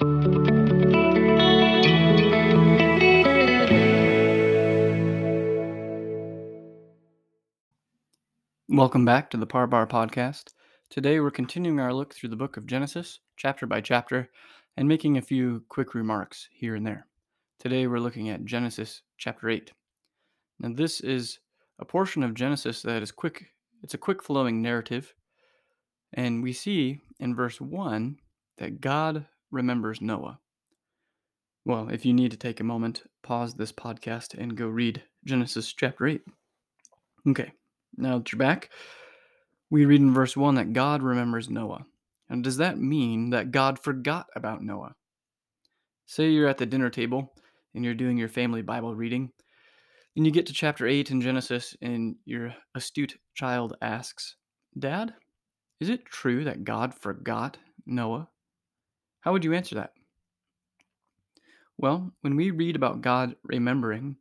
Welcome back to the Parbar podcast. Today we're continuing our look through the book of Genesis, chapter by chapter, and making a few quick remarks here and there. Today we're looking at Genesis chapter 8. Now this is a portion of Genesis that is quick, it's a quick flowing narrative, and we see in verse 1 that God remembers Noah. Well, if you need to take a moment, pause this podcast and go read Genesis chapter 8. Okay, now that you're back, we read in verse 1 that God remembers Noah. And does that mean that God forgot about Noah? Say you're at the dinner table and you're doing your family Bible reading, and you get to chapter 8 in Genesis, and your astute child asks, Dad, is it true that God forgot Noah? How would you answer that? Well, when we read about God remembering,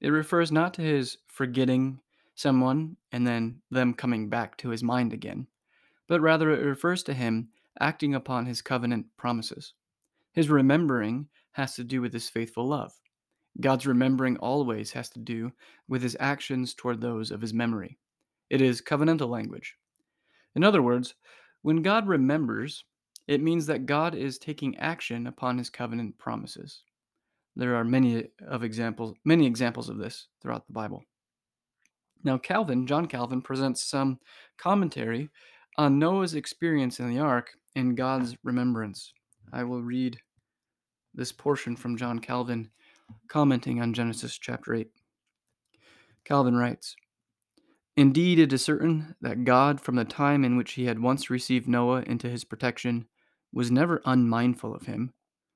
it refers not to his forgetting someone and then them coming back to his mind again, but rather it refers to him acting upon his covenant promises. His remembering has to do with his faithful love. God's remembering always has to do with his actions toward those of his memory. It is covenantal language. In other words, when God remembers, it means that God is taking action upon his covenant promises. There are many of examples, many examples of this throughout the Bible. Now, Calvin, John Calvin, presents some commentary on Noah's experience in the ark and God's remembrance. I will read this portion from John Calvin commenting on Genesis chapter 8. Calvin writes Indeed, it is certain that God, from the time in which he had once received Noah into his protection, was never unmindful of him.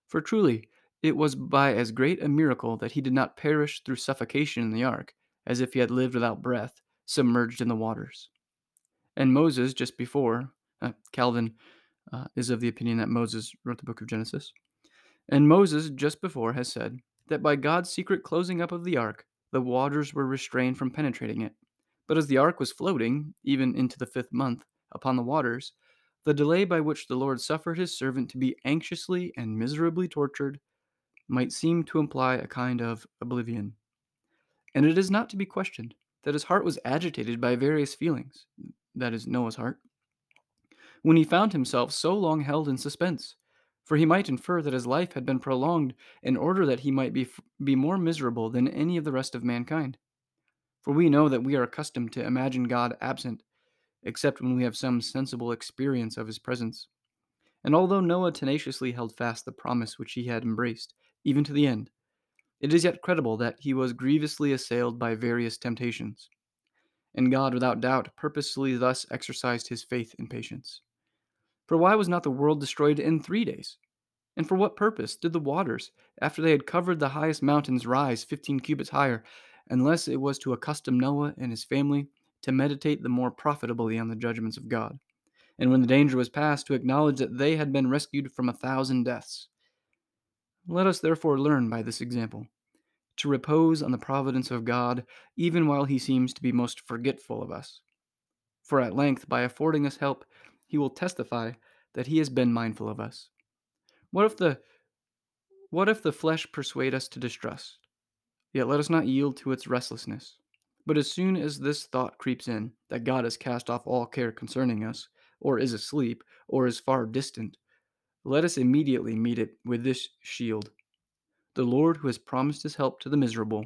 For truly, it was by as great a miracle that he did not perish through suffocation in the ark as if he had lived without breath, submerged in the waters. And Moses, just before, uh, Calvin uh, is of the opinion that Moses wrote the book of Genesis. And Moses, just before, has said that by God's secret closing up of the ark, the waters were restrained from penetrating it. But as the ark was floating, even into the fifth month, upon the waters, the delay by which the Lord suffered his servant to be anxiously and miserably tortured might seem to imply a kind of oblivion and it is not to be questioned that his heart was agitated by various feelings, that is, Noah's heart, when he found himself so long held in suspense, for he might infer that his life had been prolonged in order that he might be, be more miserable than any of the rest of mankind. For we know that we are accustomed to imagine God absent, except when we have some sensible experience of his presence. And although Noah tenaciously held fast the promise which he had embraced, even to the end, it is yet credible that he was grievously assailed by various temptations. And God, without doubt, purposely thus exercised his faith and patience. For why was not the world destroyed in three days? And for what purpose did the waters, after they had covered the highest mountains, rise fifteen cubits higher, unless it was to accustom Noah and his family to meditate the more profitably on the judgments of God? And when the danger was past, to acknowledge that they had been rescued from a thousand deaths. Let us therefore learn by this example to repose on the providence of God, even while he seems to be most forgetful of us. For at length, by affording us help, he will testify that he has been mindful of us. What if the what if the flesh persuade us to distrust? Yet let us not yield to its restlessness. But as soon as this thought creeps in, that God has cast off all care concerning us, or is asleep, or is far distant, let us immediately meet it with this shield the Lord, who has promised his help to the miserable,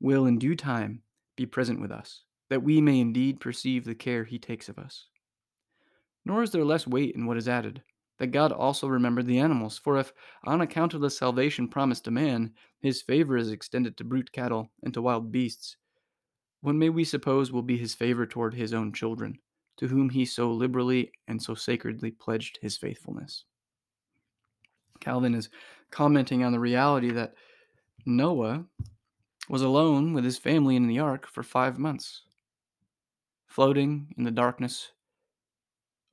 will in due time be present with us, that we may indeed perceive the care he takes of us. Nor is there less weight in what is added, that God also remembered the animals, for if, on account of the salvation promised to man, his favor is extended to brute cattle and to wild beasts, what may we suppose will be his favor toward his own children, to whom he so liberally and so sacredly pledged his faithfulness? Calvin is commenting on the reality that Noah was alone with his family in the ark for five months, floating in the darkness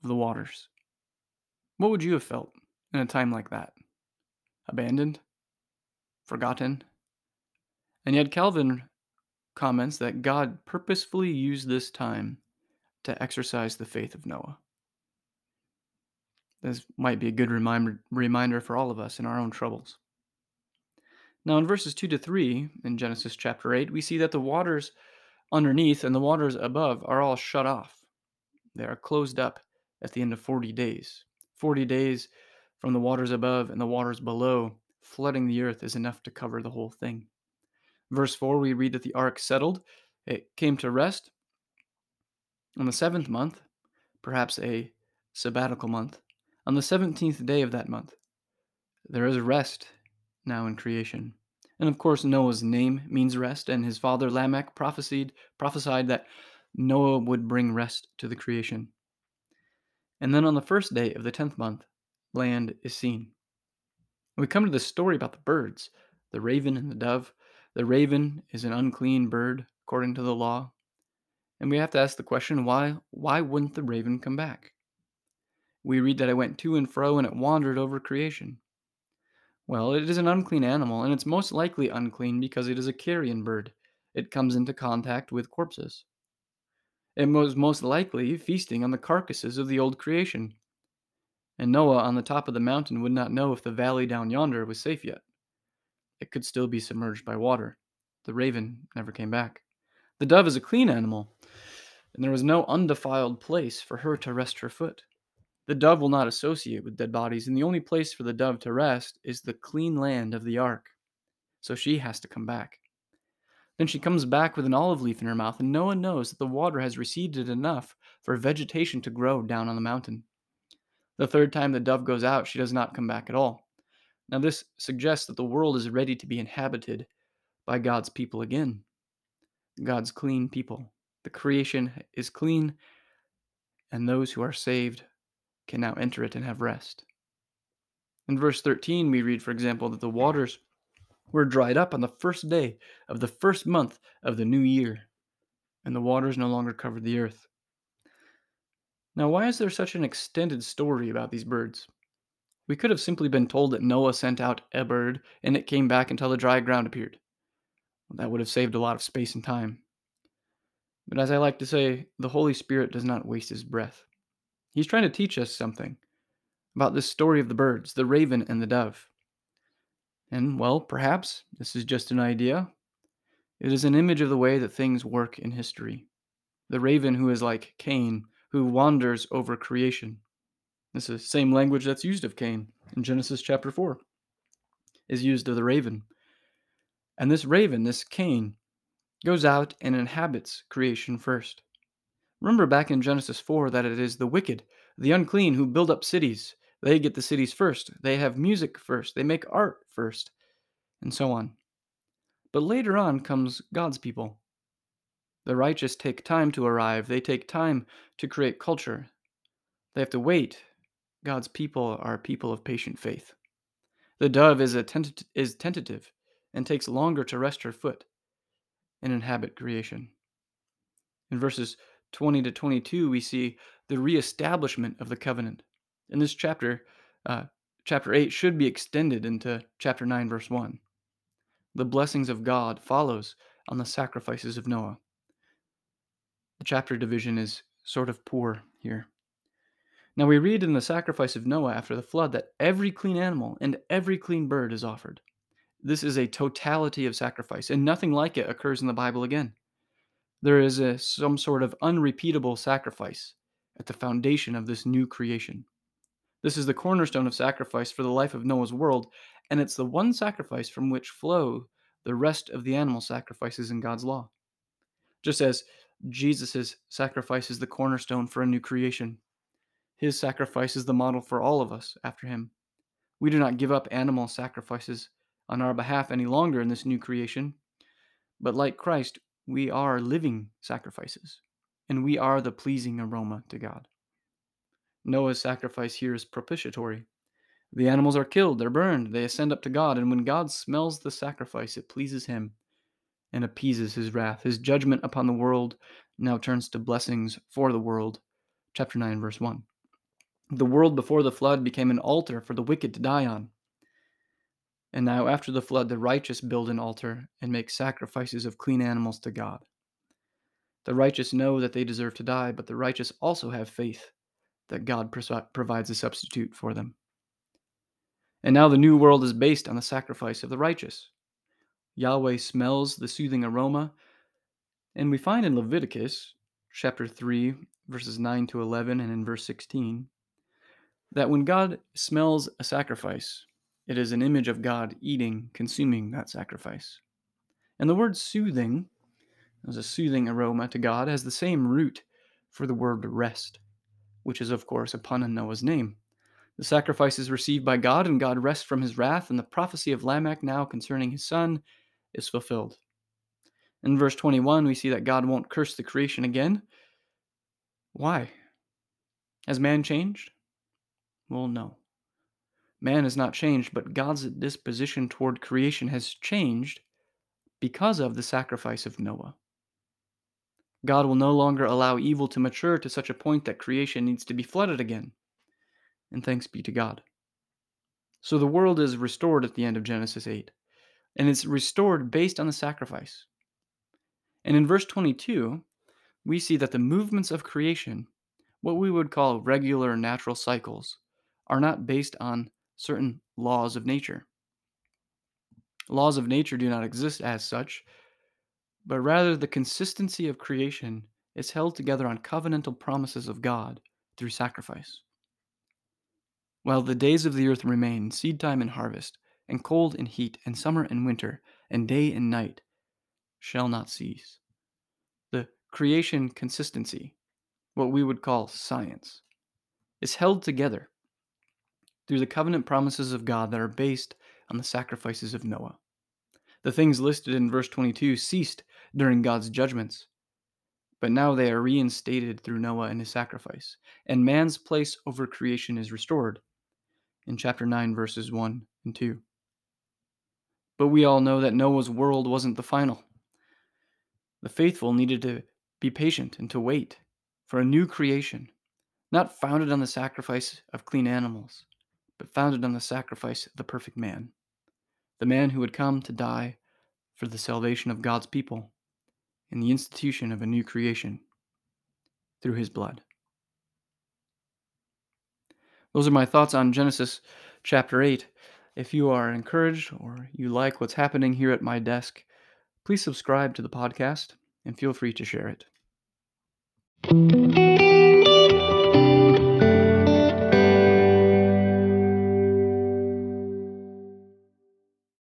of the waters. What would you have felt in a time like that? Abandoned? Forgotten? And yet, Calvin comments that God purposefully used this time to exercise the faith of Noah. This might be a good reminder, reminder for all of us in our own troubles. Now, in verses 2 to 3 in Genesis chapter 8, we see that the waters underneath and the waters above are all shut off. They are closed up at the end of 40 days. 40 days from the waters above and the waters below, flooding the earth is enough to cover the whole thing. Verse 4, we read that the ark settled, it came to rest on the seventh month, perhaps a sabbatical month, on the 17th day of that month. There is rest now in creation. And of course, Noah's name means rest, and his father Lamech prophesied, prophesied that Noah would bring rest to the creation. And then on the first day of the tenth month, land is seen. we come to the story about the birds, the raven and the dove. The raven is an unclean bird according to the law. And we have to ask the question why why wouldn't the raven come back? We read that it went to and fro and it wandered over creation. Well, it is an unclean animal, and it's most likely unclean because it is a carrion bird. It comes into contact with corpses. It was most likely feasting on the carcasses of the old creation. And Noah on the top of the mountain would not know if the valley down yonder was safe yet. It could still be submerged by water. The raven never came back. The dove is a clean animal, and there was no undefiled place for her to rest her foot. The dove will not associate with dead bodies, and the only place for the dove to rest is the clean land of the ark. So she has to come back. Then she comes back with an olive leaf in her mouth, and Noah knows that the water has receded enough for vegetation to grow down on the mountain. The third time the dove goes out, she does not come back at all. Now, this suggests that the world is ready to be inhabited by God's people again. God's clean people. The creation is clean, and those who are saved can now enter it and have rest. In verse 13, we read, for example, that the waters were dried up on the first day of the first month of the new year, and the waters no longer covered the earth. Now, why is there such an extended story about these birds? We could have simply been told that Noah sent out a bird and it came back until the dry ground appeared. That would have saved a lot of space and time. But as I like to say, the Holy Spirit does not waste his breath. He's trying to teach us something about this story of the birds, the raven and the dove. And, well, perhaps this is just an idea. It is an image of the way that things work in history. The raven who is like Cain, who wanders over creation. Is the same language that's used of Cain in Genesis chapter 4, is used of the raven. And this raven, this Cain, goes out and inhabits creation first. Remember back in Genesis 4 that it is the wicked, the unclean, who build up cities. They get the cities first. They have music first. They make art first, and so on. But later on comes God's people. The righteous take time to arrive, they take time to create culture. They have to wait. God's people are people of patient faith. The dove is, tent- is tentative and takes longer to rest her foot and inhabit creation. In verses 20 to 22, we see the reestablishment of the covenant. In this chapter, uh, chapter 8 should be extended into chapter 9, verse 1. The blessings of God follows on the sacrifices of Noah. The chapter division is sort of poor here. Now we read in the sacrifice of Noah after the flood that every clean animal and every clean bird is offered. This is a totality of sacrifice, and nothing like it occurs in the Bible again. There is a, some sort of unrepeatable sacrifice at the foundation of this new creation. This is the cornerstone of sacrifice for the life of Noah's world, and it's the one sacrifice from which flow the rest of the animal sacrifices in God's law. Just as Jesus' sacrifice is the cornerstone for a new creation, his sacrifice is the model for all of us after him. We do not give up animal sacrifices on our behalf any longer in this new creation, but like Christ, we are living sacrifices, and we are the pleasing aroma to God. Noah's sacrifice here is propitiatory. The animals are killed, they're burned, they ascend up to God, and when God smells the sacrifice, it pleases him and appeases his wrath. His judgment upon the world now turns to blessings for the world. Chapter 9, verse 1. The world before the flood became an altar for the wicked to die on. And now, after the flood, the righteous build an altar and make sacrifices of clean animals to God. The righteous know that they deserve to die, but the righteous also have faith that God provides a substitute for them. And now the new world is based on the sacrifice of the righteous. Yahweh smells the soothing aroma, and we find in Leviticus chapter 3, verses 9 to 11, and in verse 16, that when God smells a sacrifice, it is an image of God eating, consuming that sacrifice. And the word soothing, as a soothing aroma to God, has the same root for the word rest, which is, of course, a pun on Noah's name. The sacrifice is received by God, and God rests from his wrath, and the prophecy of Lamech now concerning his son is fulfilled. In verse 21, we see that God won't curse the creation again. Why? Has man changed? Well, no. Man has not changed, but God's disposition toward creation has changed because of the sacrifice of Noah. God will no longer allow evil to mature to such a point that creation needs to be flooded again. And thanks be to God. So the world is restored at the end of Genesis 8, and it's restored based on the sacrifice. And in verse 22, we see that the movements of creation, what we would call regular natural cycles, are not based on certain laws of nature. Laws of nature do not exist as such, but rather the consistency of creation is held together on covenantal promises of God through sacrifice. While the days of the earth remain, seed time and harvest, and cold and heat, and summer and winter, and day and night shall not cease. The creation consistency, what we would call science, is held together through the covenant promises of God that are based on the sacrifices of Noah. The things listed in verse 22 ceased during God's judgments, but now they are reinstated through Noah and his sacrifice, and man's place over creation is restored in chapter 9, verses 1 and 2. But we all know that Noah's world wasn't the final. The faithful needed to be patient and to wait for a new creation, not founded on the sacrifice of clean animals, but founded on the sacrifice of the perfect man, the man who would come to die for the salvation of God's people in the institution of a new creation through his blood. Those are my thoughts on Genesis chapter 8. If you are encouraged or you like what's happening here at my desk, please subscribe to the podcast and feel free to share it.